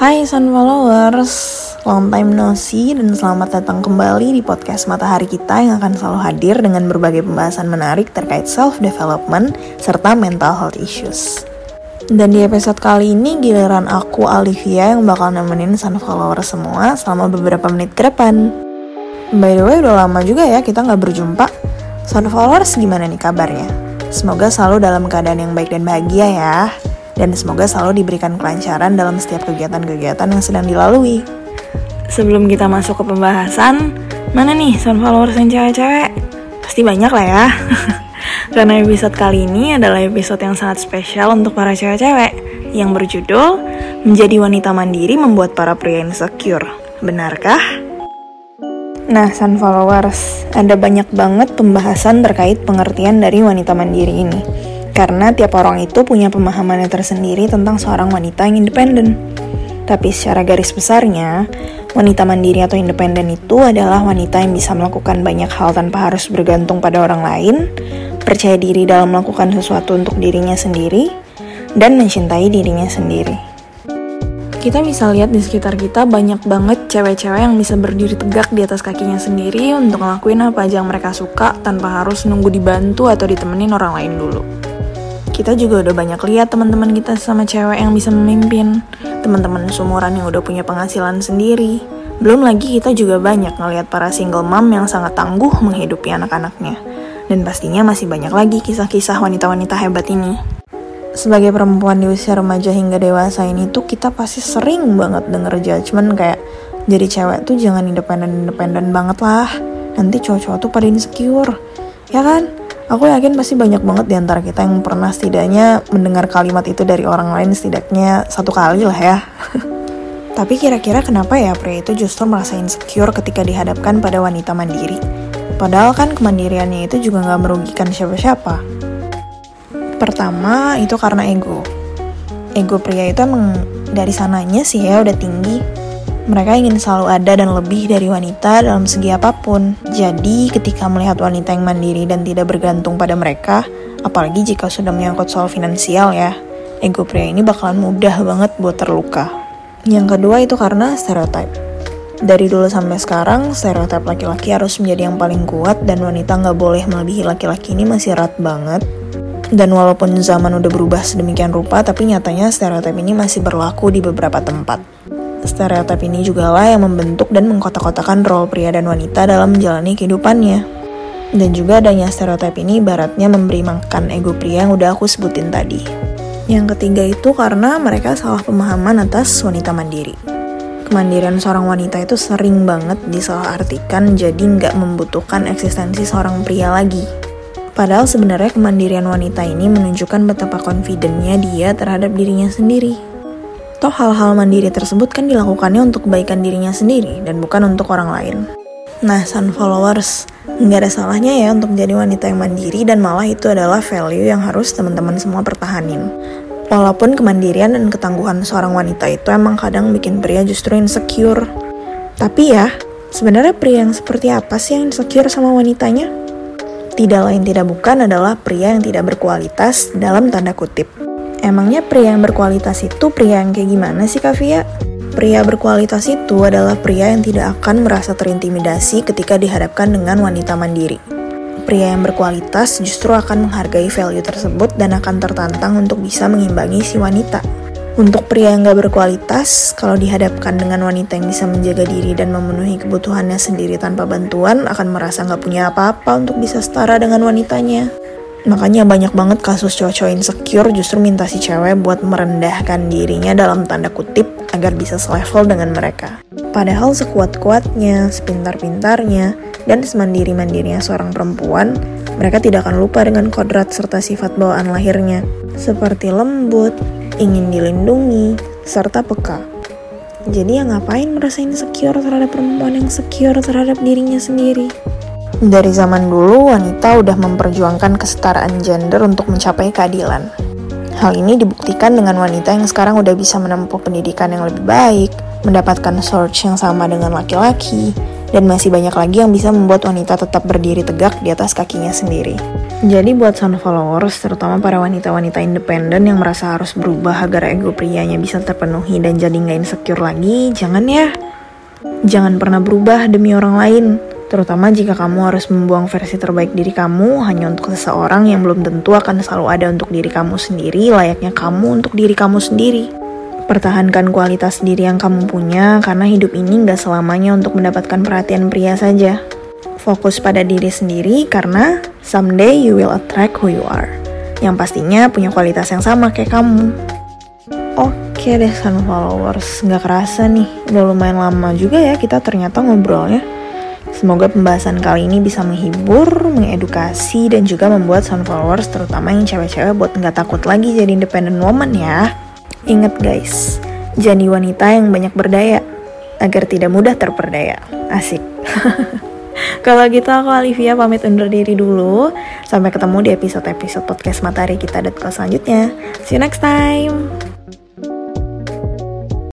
Hai Sun Followers, long time no see dan selamat datang kembali di podcast Matahari kita yang akan selalu hadir dengan berbagai pembahasan menarik terkait self-development serta mental health issues. Dan di episode kali ini giliran aku Olivia yang bakal nemenin Sun Followers semua selama beberapa menit ke depan. By the way udah lama juga ya kita nggak berjumpa. Sun Followers gimana nih kabarnya? Semoga selalu dalam keadaan yang baik dan bahagia ya dan semoga selalu diberikan kelancaran dalam setiap kegiatan-kegiatan yang sedang dilalui. Sebelum kita masuk ke pembahasan, mana nih sound followers yang cewek-cewek? Pasti banyak lah ya. Karena episode kali ini adalah episode yang sangat spesial untuk para cewek-cewek yang berjudul Menjadi Wanita Mandiri Membuat Para Pria Insecure. Benarkah? Nah, Sun Followers, ada banyak banget pembahasan terkait pengertian dari wanita mandiri ini karena tiap orang itu punya pemahamannya tersendiri tentang seorang wanita yang independen. Tapi secara garis besarnya, wanita mandiri atau independen itu adalah wanita yang bisa melakukan banyak hal tanpa harus bergantung pada orang lain, percaya diri dalam melakukan sesuatu untuk dirinya sendiri, dan mencintai dirinya sendiri. Kita bisa lihat di sekitar kita banyak banget cewek-cewek yang bisa berdiri tegak di atas kakinya sendiri untuk ngelakuin apa aja yang mereka suka tanpa harus nunggu dibantu atau ditemenin orang lain dulu kita juga udah banyak lihat teman-teman kita sama cewek yang bisa memimpin, teman-teman sumuran yang udah punya penghasilan sendiri. Belum lagi kita juga banyak ngelihat para single mom yang sangat tangguh menghidupi anak-anaknya. Dan pastinya masih banyak lagi kisah-kisah wanita-wanita hebat ini. Sebagai perempuan di usia remaja hingga dewasa ini tuh kita pasti sering banget denger judgement kayak jadi cewek tuh jangan independen-independen banget lah. Nanti cowok-cowok tuh pada insecure. Ya kan? Aku yakin pasti banyak banget di antara kita yang pernah setidaknya mendengar kalimat itu dari orang lain setidaknya satu kali lah ya. Tapi kira-kira kenapa ya pria itu justru merasa insecure ketika dihadapkan pada wanita mandiri? Padahal kan kemandiriannya itu juga nggak merugikan siapa-siapa. Pertama, itu karena ego. Ego pria itu emang dari sananya sih ya udah tinggi, mereka ingin selalu ada dan lebih dari wanita dalam segi apa pun. Jadi, ketika melihat wanita yang mandiri dan tidak bergantung pada mereka, apalagi jika sudah menyangkut soal finansial ya, ego pria ini bakalan mudah banget buat terluka. Yang kedua itu karena stereotip. Dari dulu sampai sekarang, stereotip laki-laki harus menjadi yang paling kuat dan wanita nggak boleh melebihi laki-laki ini masih erat banget. Dan walaupun zaman udah berubah sedemikian rupa, tapi nyatanya stereotip ini masih berlaku di beberapa tempat. Stereotip ini juga lah yang membentuk dan mengkotak-kotakan role pria dan wanita dalam menjalani kehidupannya. Dan juga adanya stereotip ini ibaratnya memberi makan ego pria yang udah aku sebutin tadi. Yang ketiga itu karena mereka salah pemahaman atas wanita mandiri. Kemandirian seorang wanita itu sering banget disalahartikan jadi nggak membutuhkan eksistensi seorang pria lagi. Padahal sebenarnya kemandirian wanita ini menunjukkan betapa confidentnya dia terhadap dirinya sendiri. Toh hal-hal mandiri tersebut kan dilakukannya untuk kebaikan dirinya sendiri dan bukan untuk orang lain. Nah, sun followers, nggak ada salahnya ya untuk menjadi wanita yang mandiri dan malah itu adalah value yang harus teman-teman semua pertahanin. Walaupun kemandirian dan ketangguhan seorang wanita itu emang kadang bikin pria justru insecure. Tapi ya, sebenarnya pria yang seperti apa sih yang insecure sama wanitanya? Tidak lain tidak bukan adalah pria yang tidak berkualitas dalam tanda kutip. Emangnya pria yang berkualitas itu pria yang kayak gimana sih Kak Via? Pria berkualitas itu adalah pria yang tidak akan merasa terintimidasi ketika dihadapkan dengan wanita mandiri. Pria yang berkualitas justru akan menghargai value tersebut dan akan tertantang untuk bisa mengimbangi si wanita. Untuk pria yang gak berkualitas, kalau dihadapkan dengan wanita yang bisa menjaga diri dan memenuhi kebutuhannya sendiri tanpa bantuan, akan merasa gak punya apa-apa untuk bisa setara dengan wanitanya. Makanya banyak banget kasus cowok-cowok insecure justru minta si cewek buat merendahkan dirinya dalam tanda kutip agar bisa selevel dengan mereka. Padahal sekuat-kuatnya, sepintar-pintarnya, dan semandiri-mandirinya seorang perempuan, mereka tidak akan lupa dengan kodrat serta sifat bawaan lahirnya, seperti lembut, ingin dilindungi, serta peka. Jadi ya ngapain merasa insecure terhadap perempuan yang secure terhadap dirinya sendiri? Dari zaman dulu, wanita udah memperjuangkan kesetaraan gender untuk mencapai keadilan. Hal ini dibuktikan dengan wanita yang sekarang udah bisa menempuh pendidikan yang lebih baik, mendapatkan search yang sama dengan laki-laki, Dan masih banyak lagi yang bisa membuat wanita tetap berdiri tegak di atas kakinya sendiri. Jadi buat sun followers, terutama para wanita-wanita independen yang merasa harus berubah agar ego prianya bisa terpenuhi dan jadi nggak insecure lagi, jangan ya. Jangan pernah berubah demi orang lain, terutama jika kamu harus membuang versi terbaik diri kamu hanya untuk seseorang yang belum tentu akan selalu ada untuk diri kamu sendiri, layaknya kamu untuk diri kamu sendiri. Pertahankan kualitas diri yang kamu punya, karena hidup ini nggak selamanya untuk mendapatkan perhatian pria saja. Fokus pada diri sendiri, karena someday you will attract who you are. Yang pastinya punya kualitas yang sama kayak kamu. Oke deh, Sun Followers. Nggak kerasa nih, udah lumayan lama juga ya kita ternyata ngobrolnya. Semoga pembahasan kali ini bisa menghibur, mengedukasi, dan juga membuat Sun Followers, terutama yang cewek-cewek buat nggak takut lagi jadi independent woman ya. Ingat guys, jadi wanita yang banyak berdaya agar tidak mudah terperdaya. Asik. Kalau gitu aku Olivia pamit undur diri dulu. Sampai ketemu di episode-episode podcast matahari kita selanjutnya. See you next time.